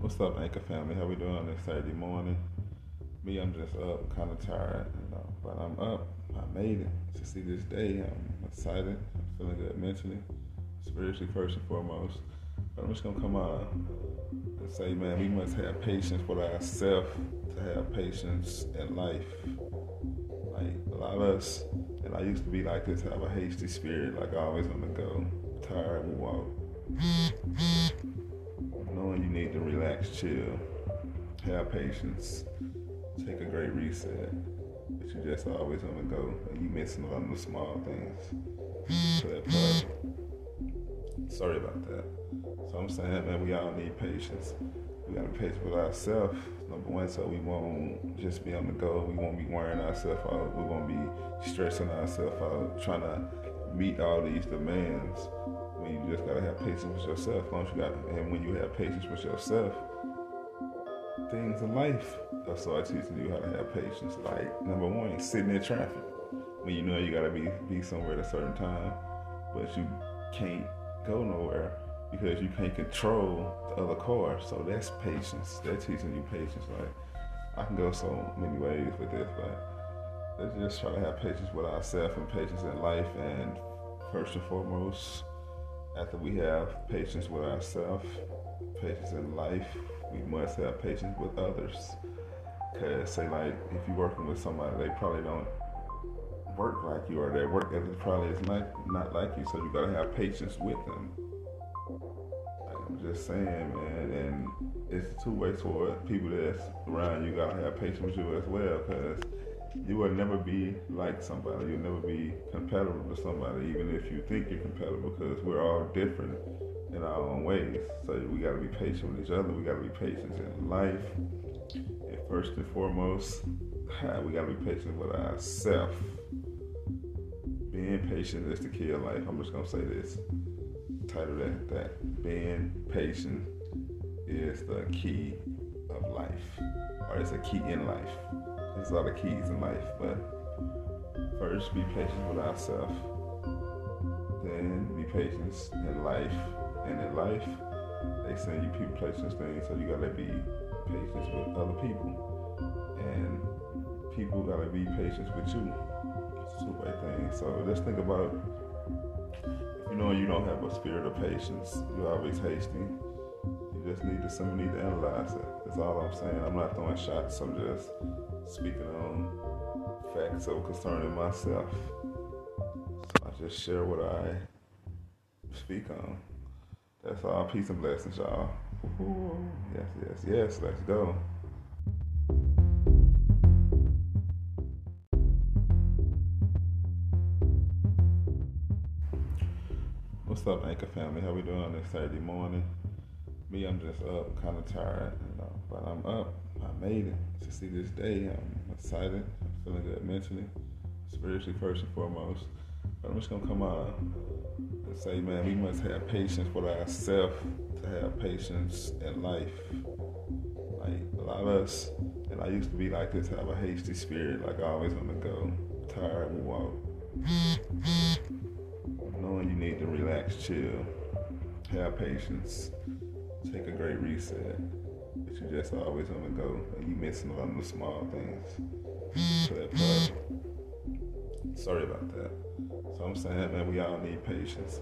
What's up, Anchor family? How we doing on this Saturday morning? Me, I'm just up, kind of tired, you know, but I'm up. I made it to see this day. I'm excited. I'm feeling good mentally, spiritually first and foremost. But I'm just gonna come out and say, man, we must have patience with ourselves to have patience in life. Like a lot of us, and I used to be like this, have a hasty spirit, like I always on the go, tired, move out relax, chill, have patience, take a great reset. But you just always on the go and you missing a lot of the small things. So that part. Sorry about that. So I'm saying, man, we all need patience. We gotta be patient with ourselves. Number one, so we won't just be on the go. We won't be wearing ourselves out. We won't be stressing ourselves out, trying to meet all these demands you just gotta have patience with yourself. As long as you got, and when you have patience with yourself, things in life are start teaching you how to have patience. Like number one, sitting in traffic when you know you gotta be be somewhere at a certain time, but you can't go nowhere because you can't control the other car. So that's patience. They're teaching you patience. Like I can go so many ways with this, but let's just try to have patience with ourselves and patience in life. And first and foremost, after we have patience with ourselves, patience in life, we must have patience with others. Cause say like if you're working with somebody, they probably don't work like you, or their work ethic probably is not not like you. So you gotta have patience with them. I'm just saying, man, and it's two ways for people that's around you. Gotta have patience with you as well, cause you will never be like somebody. You'll never be compatible with somebody, even if you think you're compatible, because we're all different in our own ways. So we got to be patient with each other. We got to be patient in life. And first and foremost, we got to be patient with ourselves. Being patient is the key of life. I'm just gonna say this. Title that that being patient is the key of life, or it's a key in life. There's a lot of keys in life, but first be patient with ourselves. Then be patient in life. And in life, they send you people, places, things, so you gotta be patient with other people. And people gotta be patient with you. It's a two-way thing. So just think about you know you don't have a spirit of patience, you're always hasty. You just need to somebody need to analyze it. That's all I'm saying. I'm not throwing shots. I'm just speaking on facts of concerning myself. So I just share what I speak on. That's all. Peace and blessings, y'all. Yes, yes, yes. Let's go. What's up, Anchor family? How we doing on this Saturday morning? Me, I'm just up, kind of tired, you know, but I'm up. I made it to see this day. I'm excited. I'm feeling good mentally, spiritually first and foremost. But I'm just gonna come out and say, man, we must have patience with ourselves to have patience in life. Like a lot of us, and I used to be like this, have a hasty spirit, like I always on the go, tired, out. Knowing you need to relax, chill, have patience, take a great reset. But you just always on the go and you missing a lot of the small things. Sorry about that. So I'm saying, man, we all need patience.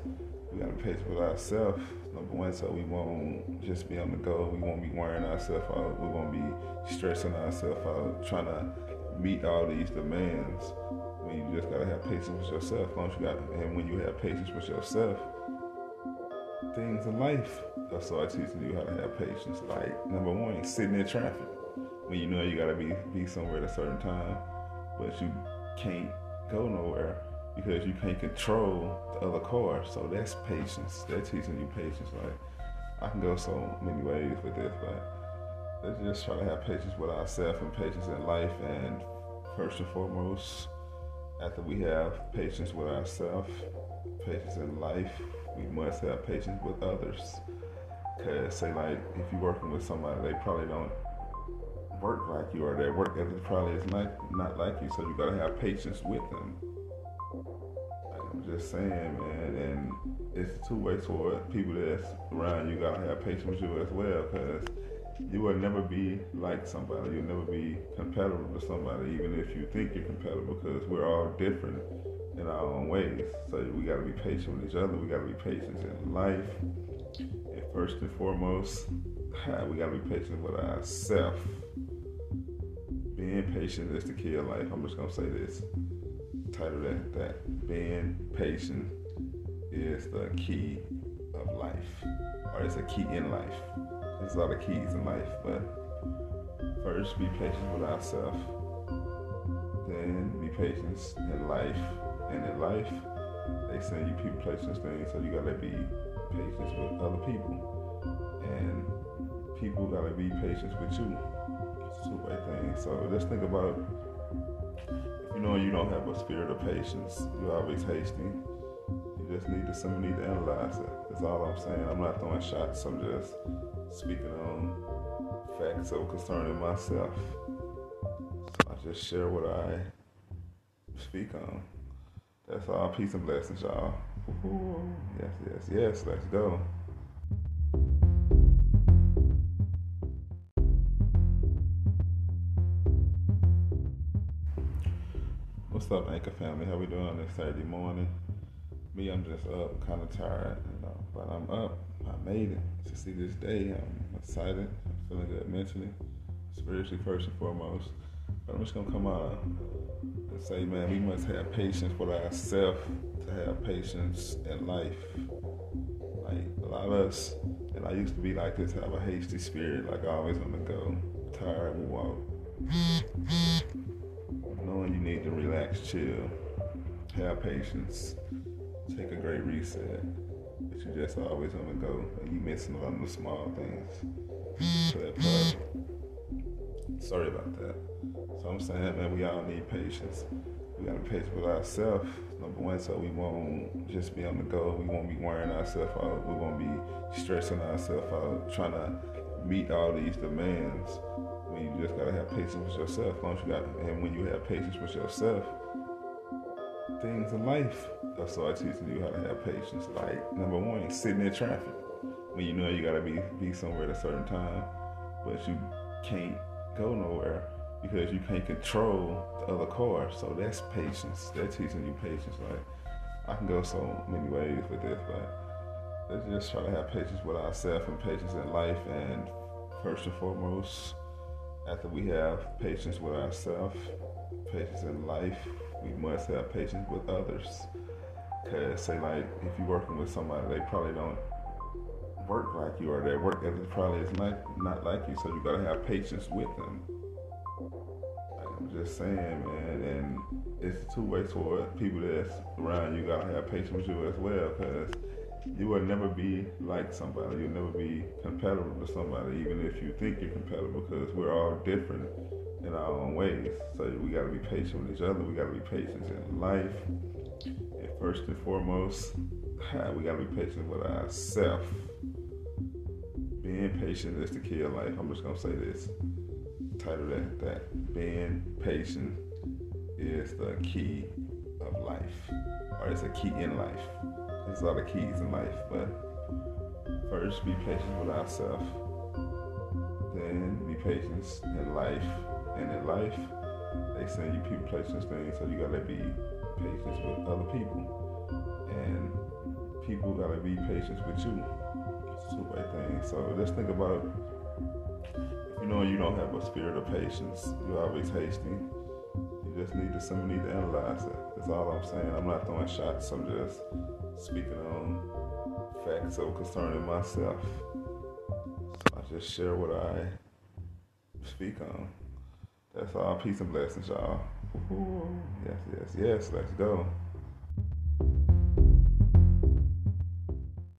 We gotta be patient with ourselves. Number one, so we won't just be on the go. We won't be wearing ourselves out. We won't be stressing ourselves out, trying to meet all these demands. When you just gotta have patience with yourself. As you got, and when you have patience with yourself, things in life are start teaching you how to have patience. Like number one, sitting in traffic when you know you gotta be be somewhere at a certain time, but you can't go nowhere because you can't control the other car. So that's patience. They're teaching you patience. Like I can go so many ways with this, but let's just try to have patience with ourselves and patience in life. And first and foremost, after we have patience with ourselves, patience in life, we must have patience with others. Cause say like if you're working with somebody, they probably don't work like you, or their work ethic probably is not not like you. So you gotta have patience with them. Like I'm just saying, man, and it's two ways for people that's around you. Gotta have patience with you as well, cause you will never be like somebody. You'll never be compatible with somebody, even if you think you're compatible, because we're all different in our own ways. So we got to be patient with each other. We got to be patient in life. And first and foremost, we got to be patient with ourselves. Being patient is the key of life. I'm just gonna say this. Title that that being patient is the key of life, or it's a key in life. There's a lot of keys in life, but first be patient with ourselves. Then be patient in life, and in life they send you people, places, things, so you gotta be patient with other people, and people gotta be patient with you. Two-way thing. So just think about if you know you don't have a spirit of patience, you're always hasty You just need to somebody to analyze it. That's all I'm saying. I'm not throwing shots. I'm just speaking on facts of concerning myself. So I just share what I speak on. That's all. Peace and blessings, y'all. Yes, yes, yes. Let's go. What's up, Anchor family? How we doing on this Saturday morning? me, I'm just up, kind of tired, you know, but I'm up. I made it to see this day. I'm excited. I'm feeling good mentally, spiritually first and foremost. I'm just gonna come out and say, man, we must have patience with ourselves to have patience in life. Like a lot of us, and I used to be like this, have a hasty spirit, like I always want to go, tired, we walk. Knowing you need to relax, chill, have patience take a great reset. But you just always the go and you missing a lot of the small things. So that Sorry about that. So I'm saying, man, we all need patience. We gotta be patient with ourselves, number one, so we won't just be on the go. We won't be wearing ourselves out. We won't be stressing ourselves out, trying to meet all these demands. When you just gotta have patience with yourself. Once you got, and when you have patience with yourself, things in life. That's why I teaching you how to have patience. Like number one, sitting in traffic when you know you gotta be be somewhere at a certain time, but you can't go nowhere because you can't control the other car. So that's patience. They're teaching you patience. Like I can go so many ways with this, but let's just try to have patience with ourselves and patience in life. And first and foremost, after we have patience with ourselves, patience in life, we must have patience with others. Cause say like if you're working with somebody, they probably don't work like you, or their work ethic probably is not not like you. So you gotta have patience with them. I'm just saying, man, and it's two ways for people that's around you. Gotta have patience with you as well, cause you will never be like somebody. You'll never be compatible with somebody, even if you think you're compatible, because we're all different in our own ways. So we got to be patient with each other. We got to be patient in life. And first and foremost, we got to be patient with ourselves. Being patient is the key of life. I'm just gonna say this. Title that that being patient is the key of life, or it's a key in life. There's a lot of keys in life, but first be patient with ourselves. Then be patient in life and in life, they send you people, patience things, so you gotta be patient with other people. And people gotta be patient with you. It's a two-way thing. So just think about you know you don't have a spirit of patience, you're always hasty. You just need to somebody need to analyze it. That's all I'm saying. I'm not throwing shots, I'm just speaking on facts of concerning myself. So I just share what I speak on. That's all. Peace and blessings, y'all. Yes, yes, yes. Let's go.